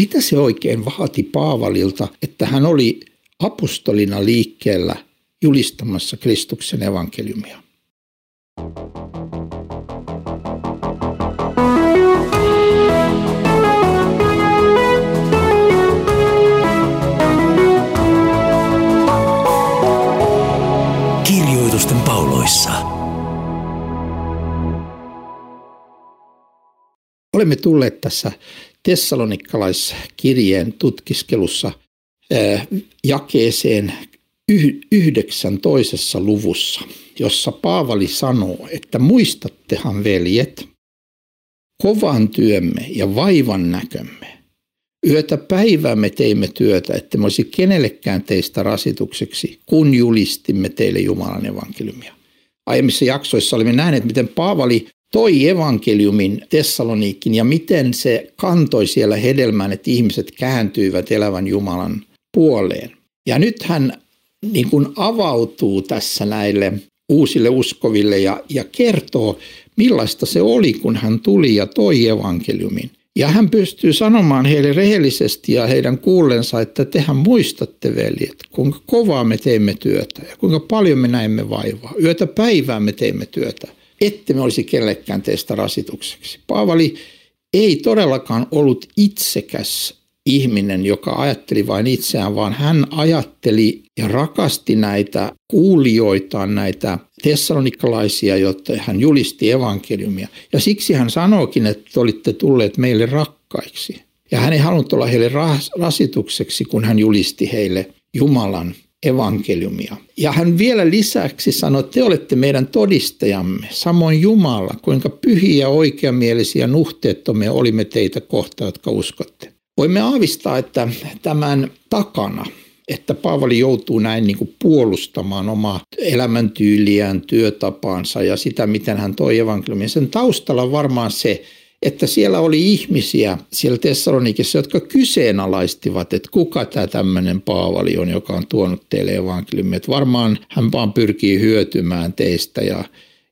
Mitä se oikein vaati Paavalilta, että hän oli apostolina liikkeellä julistamassa Kristuksen evankeliumia? Kirjoitusten pauloissa. Olemme tulleet tässä tessalonikalaiskirjeen tutkiskelussa jakeeseen 19. luvussa, jossa Paavali sanoo, että muistattehan veljet, kovan työmme ja vaivan näkömme. Yötä päivää me teimme työtä, että me olisi kenellekään teistä rasitukseksi, kun julistimme teille Jumalan evankeliumia. Aiemmissa jaksoissa olimme nähneet, miten Paavali toi evankeliumin Tessaloniikin ja miten se kantoi siellä hedelmään, että ihmiset kääntyivät elävän Jumalan puoleen. Ja nyt hän niin kuin avautuu tässä näille uusille uskoville ja, ja kertoo, millaista se oli, kun hän tuli ja toi evankeliumin. Ja hän pystyy sanomaan heille rehellisesti ja heidän kuullensa, että tehän muistatte veljet, kuinka kovaa me teimme työtä ja kuinka paljon me näimme vaivaa. Yötä päivää me teimme työtä ette me olisi kellekään teistä rasitukseksi. Paavali ei todellakaan ollut itsekäs ihminen, joka ajatteli vain itseään, vaan hän ajatteli ja rakasti näitä kuulijoitaan, näitä tessalonikalaisia, jotta hän julisti evankeliumia. Ja siksi hän sanookin, että olitte tulleet meille rakkaiksi. Ja hän ei halunnut olla heille rasitukseksi, kun hän julisti heille Jumalan evankeliumia. Ja hän vielä lisäksi sanoi, että te olette meidän todistajamme, samoin Jumala, kuinka pyhiä, oikeamielisiä, nuhteettomia olimme teitä kohta, jotka uskotte. Voimme aavistaa, että tämän takana, että Paavali joutuu näin niin kuin puolustamaan omaa elämäntyyliään, työtapaansa ja sitä, miten hän toi evankeliumia. Sen taustalla on varmaan se, että siellä oli ihmisiä siellä Tessalonikissa, jotka kyseenalaistivat, että kuka tämä tämmöinen Paavali on, joka on tuonut teille evankeliumia. Että varmaan hän vaan pyrkii hyötymään teistä ja,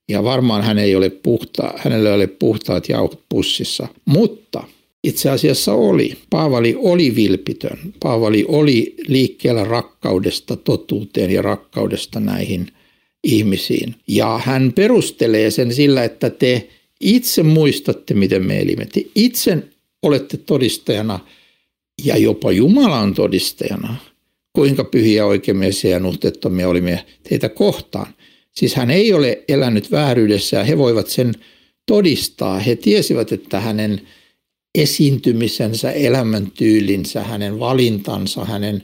ja varmaan hän ei ole puhta, hänellä ei ole puhtaat jauhot pussissa. Mutta itse asiassa oli. Paavali oli vilpitön. Paavali oli liikkeellä rakkaudesta totuuteen ja rakkaudesta näihin ihmisiin. Ja hän perustelee sen sillä, että te itse muistatte, miten me elimme. Te itse olette todistajana ja jopa Jumala on todistajana, kuinka pyhiä, oikeamiesiä ja nuhteettomia olimme teitä kohtaan. Siis hän ei ole elänyt vääryydessä ja he voivat sen todistaa. He tiesivät, että hänen esiintymisensä, elämäntyylinsä, hänen valintansa, hänen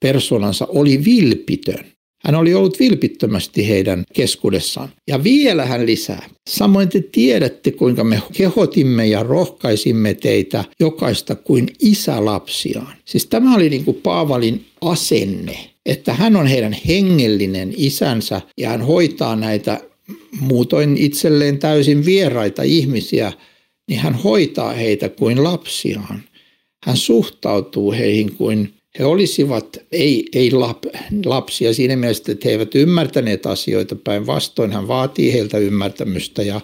persoonansa oli vilpitön. Hän oli ollut vilpittömästi heidän keskuudessaan. Ja vielä hän lisää. Samoin te tiedätte, kuinka me kehotimme ja rohkaisimme teitä jokaista kuin isä lapsiaan. Siis tämä oli niin kuin Paavalin asenne, että hän on heidän hengellinen isänsä ja hän hoitaa näitä muutoin itselleen täysin vieraita ihmisiä, niin hän hoitaa heitä kuin lapsiaan. Hän suhtautuu heihin kuin he olisivat ei, ei lap, lapsia siinä mielessä, että he eivät ymmärtäneet asioita. Päinvastoin hän vaatii heiltä ymmärtämystä ja,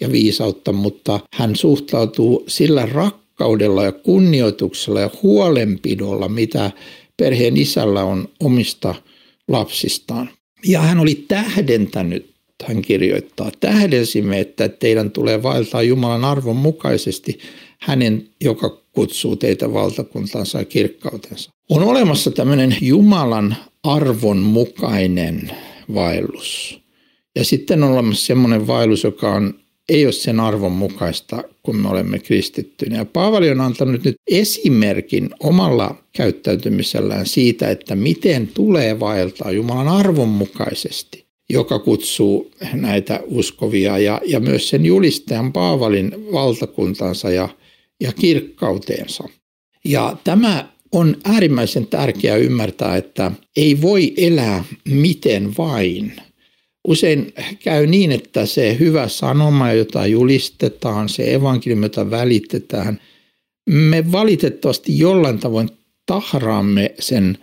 ja viisautta, mutta hän suhtautuu sillä rakkaudella ja kunnioituksella ja huolenpidolla, mitä perheen isällä on omista lapsistaan. Ja hän oli tähdentänyt hän kirjoittaa, tähdensimme, että teidän tulee vaeltaa Jumalan arvon mukaisesti hänen, joka kutsuu teitä valtakuntaansa ja kirkkautensa. On olemassa tämmöinen Jumalan arvon mukainen vaellus. Ja sitten on olemassa semmoinen vaellus, joka on, ei ole sen arvon mukaista, kun me olemme kristittyjä. Ja Paavali on antanut nyt esimerkin omalla käyttäytymisellään siitä, että miten tulee vaeltaa Jumalan arvon mukaisesti, joka kutsuu näitä uskovia ja, ja myös sen julistajan Paavalin valtakuntansa ja, ja kirkkauteensa. Ja tämä on äärimmäisen tärkeää ymmärtää, että ei voi elää miten vain. Usein käy niin, että se hyvä sanoma, jota julistetaan, se evankeliumi, jota välitetään, me valitettavasti jollain tavoin tahraamme sen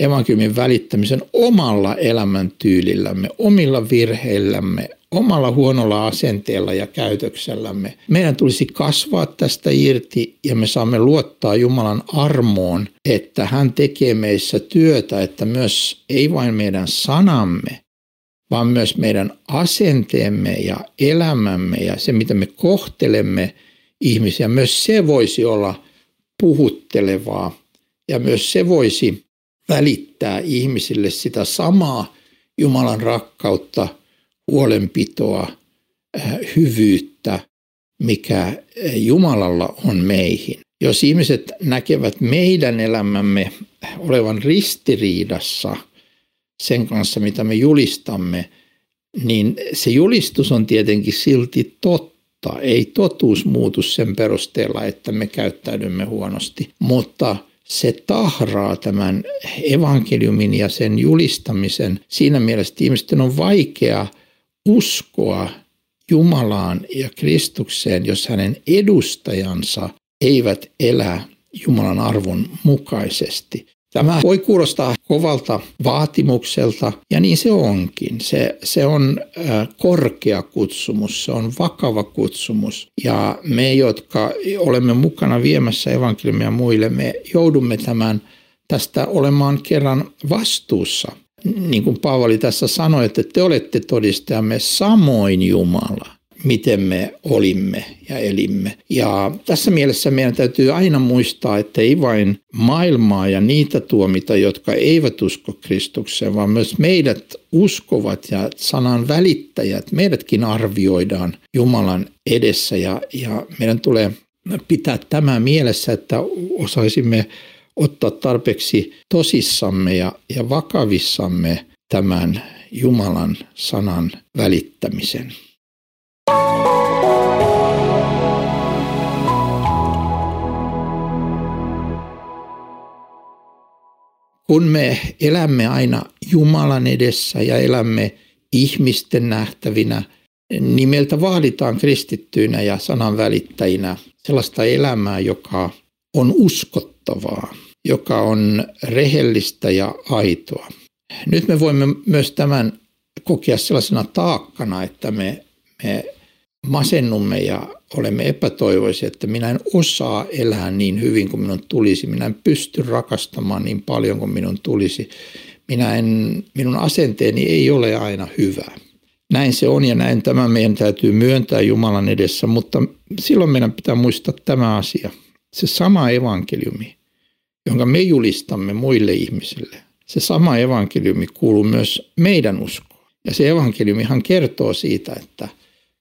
evankeliumin välittämisen omalla elämäntyylillämme, omilla virheillämme, omalla huonolla asenteella ja käytöksellämme. Meidän tulisi kasvaa tästä irti ja me saamme luottaa Jumalan armoon, että hän tekee meissä työtä, että myös ei vain meidän sanamme, vaan myös meidän asenteemme ja elämämme ja se, mitä me kohtelemme ihmisiä, myös se voisi olla puhuttelevaa ja myös se voisi välittää ihmisille sitä samaa Jumalan rakkautta, huolenpitoa, äh, hyvyyttä, mikä äh, Jumalalla on meihin. Jos ihmiset näkevät meidän elämämme olevan ristiriidassa sen kanssa, mitä me julistamme, niin se julistus on tietenkin silti totta. Ei totuus muutu sen perusteella, että me käyttäydymme huonosti, mutta – se tahraa tämän evankeliumin ja sen julistamisen siinä mielessä, että ihmisten on vaikea uskoa Jumalaan ja Kristukseen, jos hänen edustajansa eivät elä Jumalan arvon mukaisesti. Tämä voi kuulostaa kovalta vaatimukselta, ja niin se onkin. Se, se on korkea kutsumus, se on vakava kutsumus. Ja me, jotka olemme mukana viemässä evankeliumia muille, me joudumme tämän tästä olemaan kerran vastuussa. Niin kuin Paavali tässä sanoi, että te olette todistajamme samoin Jumala miten me olimme ja elimme. Ja tässä mielessä meidän täytyy aina muistaa, että ei vain maailmaa ja niitä tuomita, jotka eivät usko Kristukseen, vaan myös meidät uskovat ja sanan välittäjät, meidätkin arvioidaan Jumalan edessä ja, ja meidän tulee pitää tämä mielessä, että osaisimme ottaa tarpeeksi tosissamme ja, ja vakavissamme tämän Jumalan sanan välittämisen. Kun me elämme aina Jumalan edessä ja elämme ihmisten nähtävinä, niin meiltä vaaditaan kristittyinä ja sanan välittäjinä sellaista elämää, joka on uskottavaa, joka on rehellistä ja aitoa. Nyt me voimme myös tämän kokea sellaisena taakkana, että me, me masennumme ja olemme epätoivoisia, että minä en osaa elää niin hyvin kuin minun tulisi. Minä en pysty rakastamaan niin paljon kuin minun tulisi. Minä en, minun asenteeni ei ole aina hyvä. Näin se on ja näin tämä meidän täytyy myöntää Jumalan edessä, mutta silloin meidän pitää muistaa tämä asia. Se sama evankeliumi, jonka me julistamme muille ihmisille, se sama evankeliumi kuuluu myös meidän uskoon. Ja se evankeliumihan kertoo siitä, että –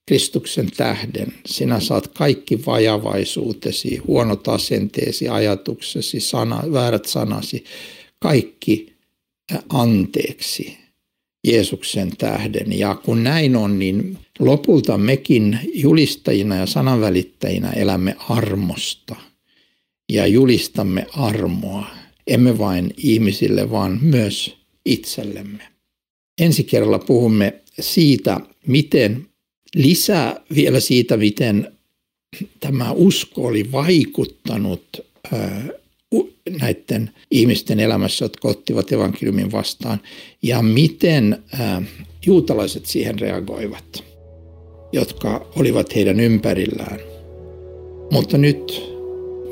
Kristuksen tähden sinä saat kaikki vajavaisuutesi, huonot asenteesi, ajatuksesi, sana, väärät sanasi, kaikki anteeksi Jeesuksen tähden. Ja kun näin on, niin lopulta mekin julistajina ja sananvälittäjinä elämme armosta ja julistamme armoa. Emme vain ihmisille, vaan myös itsellemme. Ensi kerralla puhumme siitä, miten lisää vielä siitä, miten tämä usko oli vaikuttanut näiden ihmisten elämässä, jotka ottivat evankeliumin vastaan, ja miten juutalaiset siihen reagoivat, jotka olivat heidän ympärillään. Mutta nyt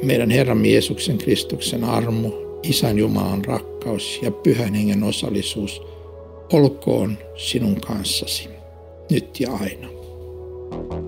meidän Herran Jeesuksen Kristuksen armo, Isän Jumalan rakkaus ja Pyhän Hengen osallisuus olkoon sinun kanssasi, nyt ja aina. Thank you.